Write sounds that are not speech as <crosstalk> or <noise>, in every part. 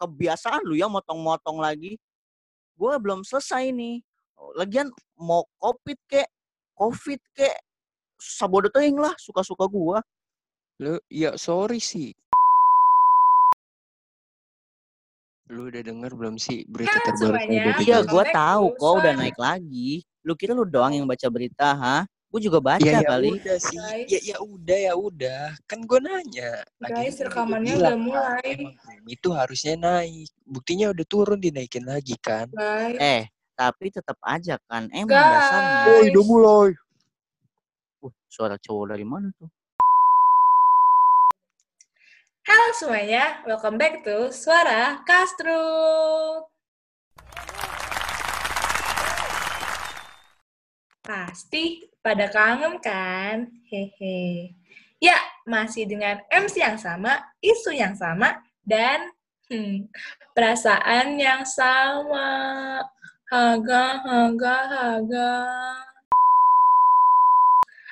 kebiasaan lu ya motong-motong lagi. Gue belum selesai nih. Lagian mau covid kek, covid kek, sabodo teing lah suka-suka gua. Lu ya sorry sih. Lu udah denger belum sih berita Halo terbaru semuanya. PBB? Iya, back tahu kok udah naik lagi. Lu kira lu doang yang baca berita, ha? Gue juga baca Ya ya kali. udah sih. Guys. Ya ya udah ya udah. Kan gue nanya. Guys, kan gua rekamannya udah mulai. kan, Emang premi itu harusnya naik. Buktinya udah turun dinaikin lagi kan. Guys, Eh, tapi tetap aja kan emang Guys. dasarnya. Woi, udah mulai. Uh, suara cowok dari mana tuh? halo semuanya. Welcome back to Suara Castro. Pasti pada kangen kan? Hehe. Ya, masih dengan MC yang sama, isu yang sama, dan hmm, perasaan yang sama. Haga, haga, haga.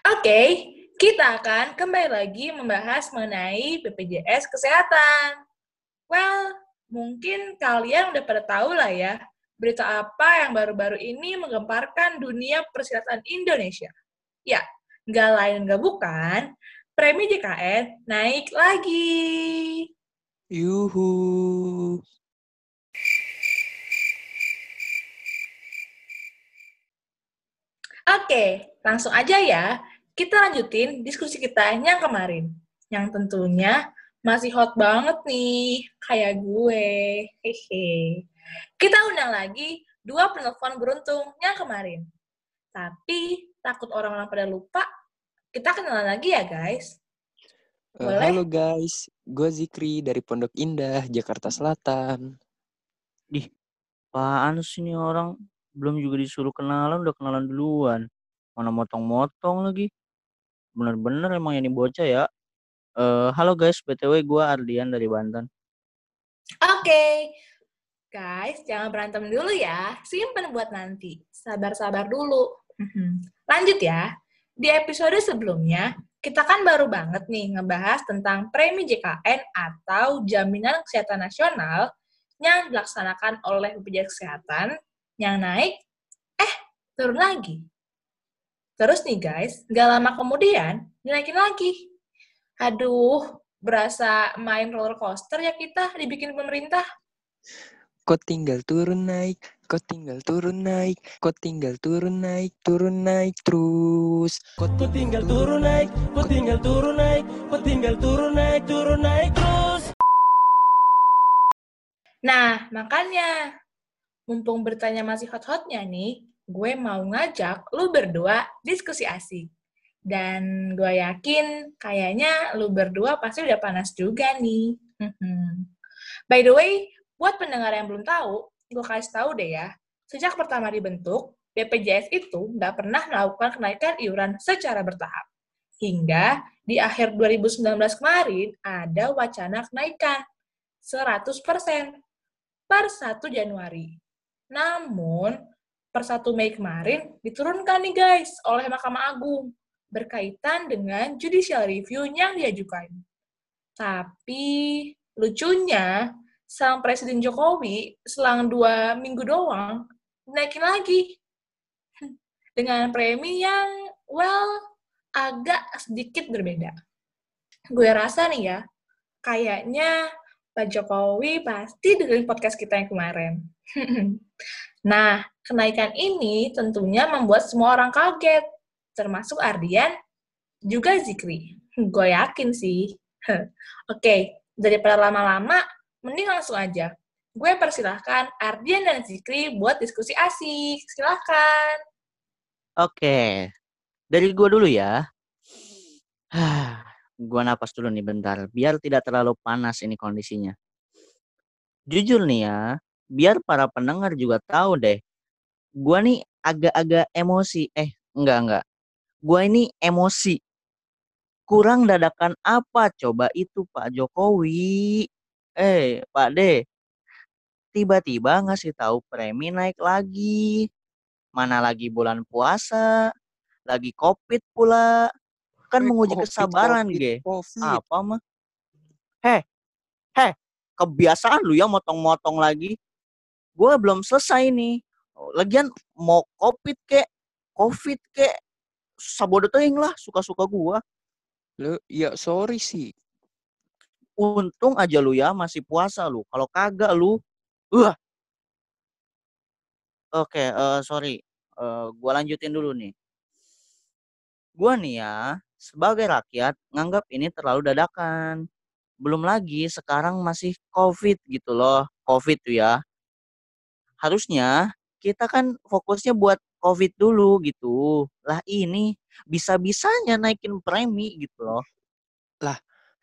Oke, kita akan kembali lagi membahas mengenai BPJS Kesehatan. Well, mungkin kalian udah pada tahu lah ya, berita apa yang baru-baru ini menggemparkan dunia persilatan Indonesia. Ya, nggak lain nggak bukan, premi JKN naik lagi. Yuhu. Oke, langsung aja ya. Kita lanjutin diskusi kita yang kemarin. Yang tentunya masih hot banget nih, kayak gue. Hehe. Kita undang lagi dua penelpon beruntung yang kemarin. Tapi takut orang-orang pada lupa, kita kenalan lagi ya guys. Eh, Boleh? halo guys, gue Zikri dari Pondok Indah, Jakarta Selatan. Apaan sih ini orang? Belum juga disuruh kenalan, udah kenalan duluan. Mana motong-motong lagi. Bener-bener emang ini bocah ya. Eh, halo guys, BTW gue Ardian dari Banten. Oke, guys, jangan berantem dulu ya. Simpen buat nanti. Sabar-sabar dulu. Lanjut ya. Di episode sebelumnya, kita kan baru banget nih ngebahas tentang premi JKN atau Jaminan Kesehatan Nasional yang dilaksanakan oleh BPJS Kesehatan yang naik, eh, turun lagi. Terus nih guys, gak lama kemudian dinaikin lagi. Aduh, berasa main roller coaster ya kita dibikin pemerintah. Kok tinggal turun naik, kok tinggal turun naik, kok tinggal turun naik, turun naik terus. Ku tinggal turun naik, ku tinggal turun naik, ku tinggal turun naik, turun naik terus. Nah, makanya, mumpung bertanya masih hot-hotnya nih, gue mau ngajak lu berdua diskusi asik. Dan gue yakin kayaknya lu berdua pasti udah panas juga nih. By the way, buat pendengar yang belum tahu, gue kasih tahu deh ya, sejak pertama dibentuk, BPJS itu nggak pernah melakukan kenaikan iuran secara bertahap. Hingga di akhir 2019 kemarin ada wacana kenaikan 100% per 1 Januari. Namun, per 1 Mei kemarin diturunkan nih guys oleh Mahkamah Agung berkaitan dengan judicial review yang diajukan. Tapi, lucunya, sang Presiden Jokowi selang dua minggu doang naikin lagi. <laughs> Dengan premi yang, well, agak sedikit berbeda. Gue rasa nih ya, kayaknya Pak Jokowi pasti dengerin podcast kita yang kemarin. <laughs> nah, kenaikan ini tentunya membuat semua orang kaget, termasuk Ardian, juga Zikri. <laughs> Gue yakin sih. Oke, daripada lama-lama, mending langsung aja. Gue persilahkan Ardian dan Zikri buat diskusi asik. Silahkan. Oke, dari gua dulu ya. <sighs> gua napas dulu nih bentar, biar tidak terlalu panas ini kondisinya. Jujur nih ya, biar para pendengar juga tahu deh. Gua nih agak-agak emosi. Eh, enggak enggak. Gua ini emosi. Kurang dadakan apa coba itu Pak Jokowi? Eh, Pak D. Tiba-tiba ngasih tahu premi naik lagi. Mana lagi bulan puasa, lagi Covid pula. Kan Eh, menguji Covid, kesabaran, Covid, ge. Covid. Apa mah? Heh, heh, kebiasaan lu ya motong-motong lagi. Gue belum selesai nih. Lagian mau covid kek, covid kek, sabodo teuing lah suka-suka gua. Lu ya sorry sih. Untung aja lu ya masih puasa lu. Kalau kagak lu, wah. Oke, eh, sorry. Eh, gua lanjutin dulu nih. Gua nih ya, sebagai rakyat nganggap ini terlalu dadakan. Belum lagi sekarang masih COVID gitu loh. COVID tuh ya. Harusnya kita kan fokusnya buat COVID dulu gitu. Lah ini bisa-bisanya naikin premi gitu loh.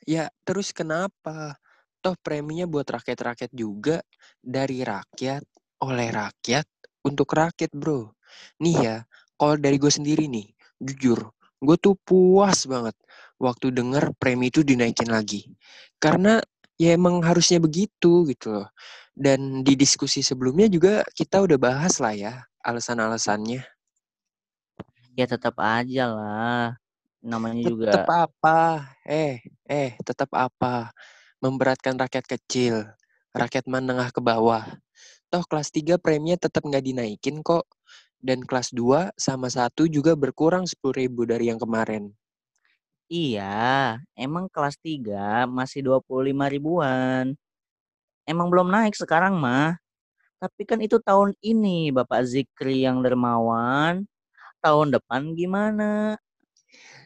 Ya terus kenapa? Toh preminya buat rakyat-rakyat juga. Dari rakyat, oleh rakyat, untuk rakyat bro. Nih ya, kalau dari gue sendiri nih, jujur, gue tuh puas banget waktu denger premi itu dinaikin lagi. Karena ya emang harusnya begitu gitu loh. Dan di diskusi sebelumnya juga kita udah bahas lah ya alasan-alasannya. Ya tetap aja lah. Namanya juga Tetap apa? Eh, eh, tetap apa? Memberatkan rakyat kecil, rakyat menengah ke bawah. Toh kelas 3 preminya tetap nggak dinaikin kok. Dan kelas 2 sama 1 juga berkurang 10 ribu dari yang kemarin. Iya, emang kelas 3 masih 25 ribuan. Emang belum naik sekarang mah. Tapi kan itu tahun ini Bapak Zikri yang dermawan. Tahun depan gimana?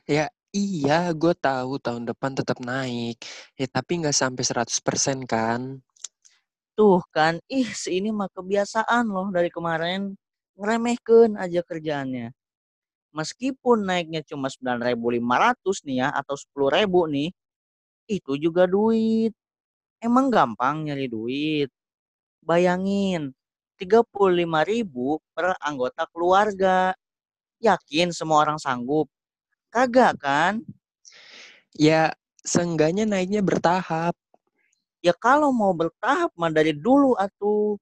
Ya iya, gue tahu tahun depan tetap naik. Ya tapi nggak sampai 100% kan. Tuh kan, ih si ini mah kebiasaan loh dari kemarin. Ngeremehkan aja kerjaannya. Meskipun naiknya cuma 9.500 nih ya, atau 10.000 nih, itu juga duit. Emang gampang nyari duit. Bayangin, 35.000 per anggota keluarga. Yakin semua orang sanggup? Kagak kan? Ya seenggaknya naiknya bertahap. Ya kalau mau bertahap mah dari dulu atuh.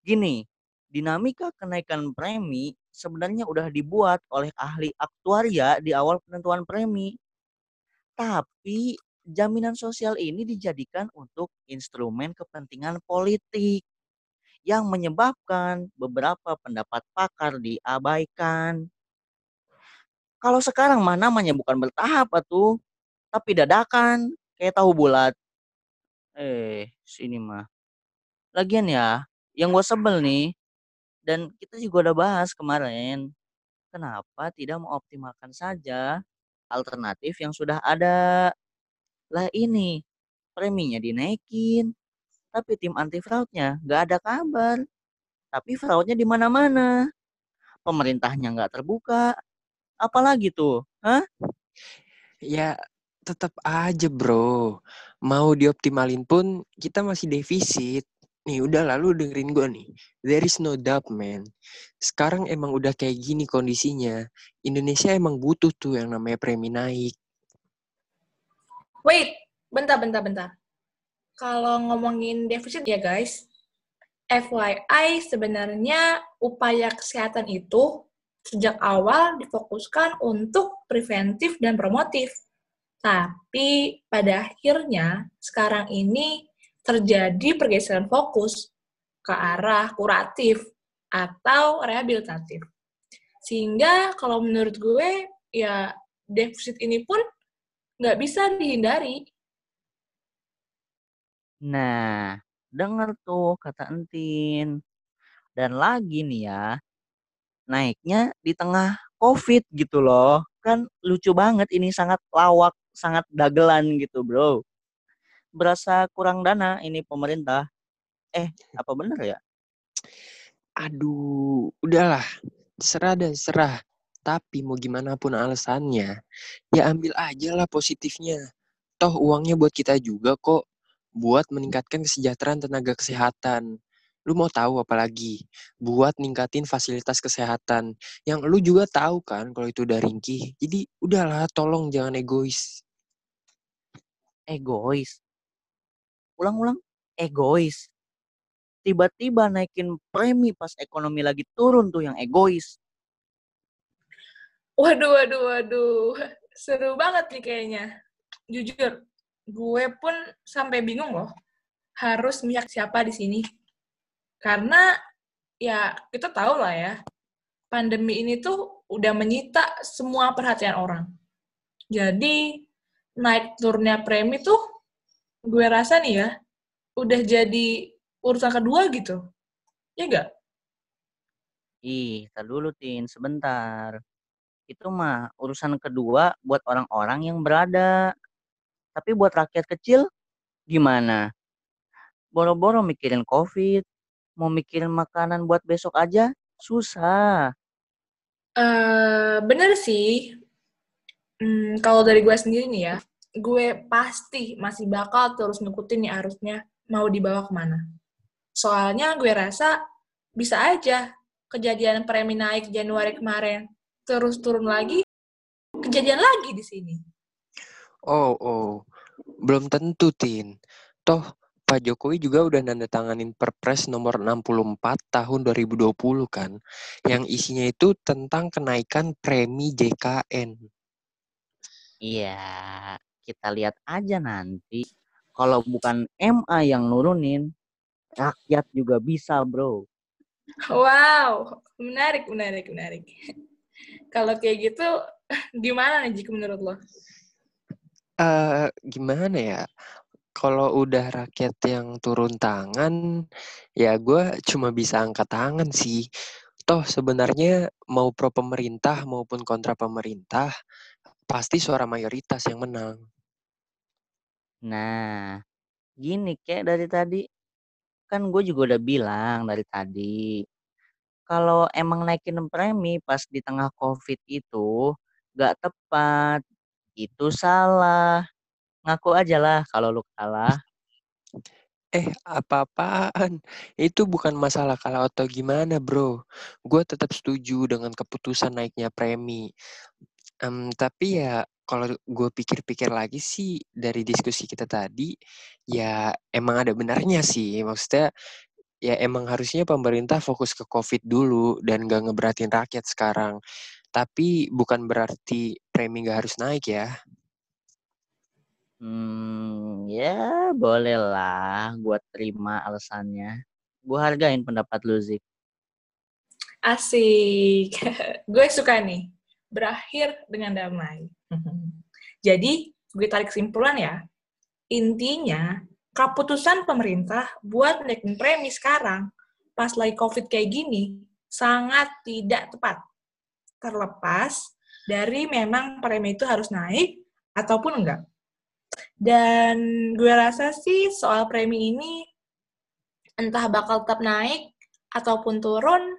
Gini, dinamika kenaikan premi sebenarnya udah dibuat oleh ahli aktuaria di awal penentuan premi. Tapi jaminan sosial ini dijadikan untuk instrumen kepentingan politik yang menyebabkan beberapa pendapat pakar diabaikan. Kalau sekarang mah namanya bukan bertahap atuh, tapi dadakan kayak tahu bulat. Eh, sini mah. Lagian ya, yang gue sebel nih, dan kita juga udah bahas kemarin, kenapa tidak mengoptimalkan saja alternatif yang sudah ada. Lah ini, preminya dinaikin, tapi tim anti fraudnya nggak ada kabar. Tapi fraudnya di mana-mana. Pemerintahnya nggak terbuka. Apalagi tuh, hah? Ya tetap aja bro. Mau dioptimalin pun kita masih defisit. Nih udah lalu dengerin gue nih. There is no doubt man. Sekarang emang udah kayak gini kondisinya. Indonesia emang butuh tuh yang namanya premi naik. Wait, bentar, bentar, bentar. Kalau ngomongin defisit ya guys, FYI sebenarnya upaya kesehatan itu sejak awal difokuskan untuk preventif dan promotif. Tapi pada akhirnya sekarang ini terjadi pergeseran fokus ke arah kuratif atau rehabilitatif. Sehingga kalau menurut gue ya defisit ini pun nggak bisa dihindari. Nah, denger tuh kata Entin. Dan lagi nih ya, naiknya di tengah COVID gitu loh. Kan lucu banget ini sangat lawak, sangat dagelan gitu bro. Berasa kurang dana ini pemerintah. Eh, apa bener ya? Aduh, udahlah. Serah dan serah. Tapi mau gimana pun alasannya, ya ambil aja lah positifnya. Toh uangnya buat kita juga kok. Buat meningkatkan kesejahteraan tenaga kesehatan. Lu mau tahu apa lagi? Buat ningkatin fasilitas kesehatan. Yang lu juga tahu kan kalau itu udah ringkih. Jadi udahlah, tolong jangan egois. Egois. Ulang-ulang, egois. Tiba-tiba naikin premi pas ekonomi lagi turun tuh yang egois. Waduh, waduh, waduh. Seru banget nih kayaknya. Jujur, gue pun sampai bingung loh. harus memihak siapa di sini. Karena ya kita tahu lah ya, pandemi ini tuh udah menyita semua perhatian orang. Jadi naik turunnya premi tuh gue rasa nih ya, udah jadi urusan kedua gitu. Ya enggak? Ih, tar dulu Tin, sebentar. Itu mah urusan kedua buat orang-orang yang berada. Tapi buat rakyat kecil gimana? Boro-boro mikirin COVID, mau mikirin makanan buat besok aja susah. Eh bener sih. Hmm, kalau dari gue sendiri nih ya, gue pasti masih bakal terus ngikutin nih arusnya mau dibawa ke mana. Soalnya gue rasa bisa aja kejadian premi naik Januari kemarin terus turun lagi, kejadian lagi di sini. Oh, oh. Belum tentu, Tin. Toh, Pak Jokowi juga udah nanda tanganin Perpres nomor 64 tahun 2020 kan, yang isinya itu tentang kenaikan premi JKN. Iya, kita lihat aja nanti. Kalau bukan MA yang nurunin, rakyat juga bisa, bro. Wow, menarik, menarik, menarik. Kalau kayak gitu, gimana nih jika menurut lo? Eh, gimana ya? Kalau udah rakyat yang turun tangan, ya gue cuma bisa angkat tangan sih. Toh sebenarnya mau pro pemerintah maupun kontra pemerintah, pasti suara mayoritas yang menang. Nah, gini kayak dari tadi, kan gue juga udah bilang dari tadi, kalau emang naikin premi pas di tengah COVID itu gak tepat, itu salah. Ngaku aja lah kalau lu kalah. Eh, apa-apaan? Itu bukan masalah kalah atau gimana, bro. Gue tetap setuju dengan keputusan naiknya premi. Em, tapi ya kalau gue pikir-pikir lagi sih dari diskusi kita tadi, ya emang ada benarnya sih. Maksudnya ya emang harusnya pemerintah fokus ke COVID dulu dan gak ngeberatin rakyat sekarang. Tapi bukan berarti premi gak harus naik ya. Hmm, ya boleh lah gue terima alasannya. Gue hargain pendapat lu, Zik. Asik. <laughs> gue suka nih. Berakhir dengan damai. <laughs> Jadi, gue tarik kesimpulan ya. Intinya, keputusan pemerintah buat naikin premi sekarang, pas lagi COVID kayak gini, sangat tidak tepat. Terlepas dari memang premi itu harus naik ataupun enggak. Dan gue rasa sih soal premi ini entah bakal tetap naik ataupun turun,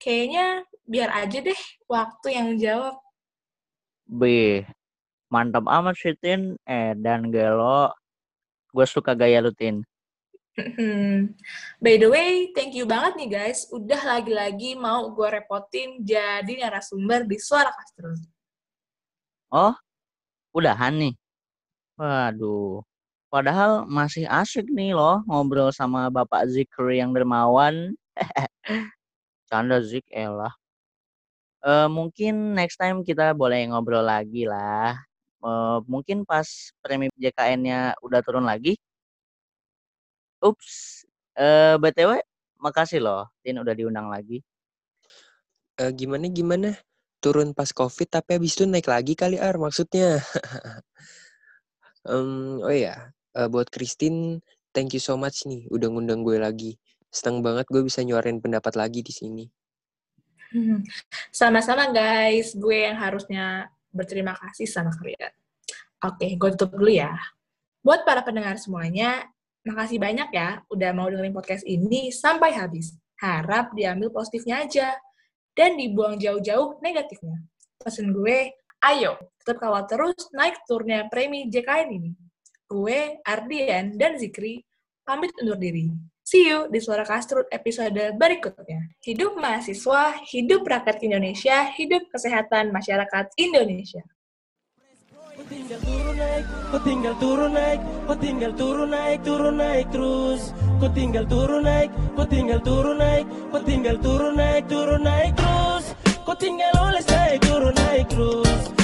kayaknya biar aja deh waktu yang jawab. B, mantap amat sih, Tin. Eh, dan gelo. Gue suka gaya lu, Tin. By the way, thank you banget nih guys. Udah lagi-lagi mau gue repotin jadi narasumber di Suara Kastro. Oh, udahan nih? Waduh, padahal masih asik nih loh ngobrol sama Bapak Zikri yang dermawan. <laughs> Canda Zik, elah. Eh, mungkin next time kita boleh ngobrol lagi lah. Eh, mungkin pas premi JKN-nya udah turun lagi. Ups, eh, BTW, makasih loh, Tin udah diundang lagi. Eh, gimana gimana? Turun pas COVID tapi habis itu naik lagi kali Ar maksudnya. <laughs> Em, oh ya, eh, buat Christine, thank you so much nih udah ngundang gue lagi. Senang banget gue bisa nyuarin pendapat lagi di sini. <laughs> Sama-sama guys, gue yang harusnya berterima kasih sama kalian. Oke, gue tutup dulu ya. Buat para pendengar semuanya, makasih banyak ya udah mau dengerin podcast ini sampai habis. Harap diambil positifnya aja dan dibuang jauh-jauh negatifnya. Pesan gue, ayo tetap kawal terus naik turnya premi JKN ini. Gue, Ardian, dan Zikri pamit undur diri. See you di Suara Kastrut episode berikutnya. Hidup mahasiswa, hidup rakyat Indonesia, hidup kesehatan masyarakat Indonesia. Kau tinggal turun naik, kau tinggal turun naik, kau tinggal turun naik, turun naik terus. Kau tinggal turun naik, kau tinggal turun naik, kau tinggal turun naik, turun naik terus. Kau tinggal oles naik, turun naik terus.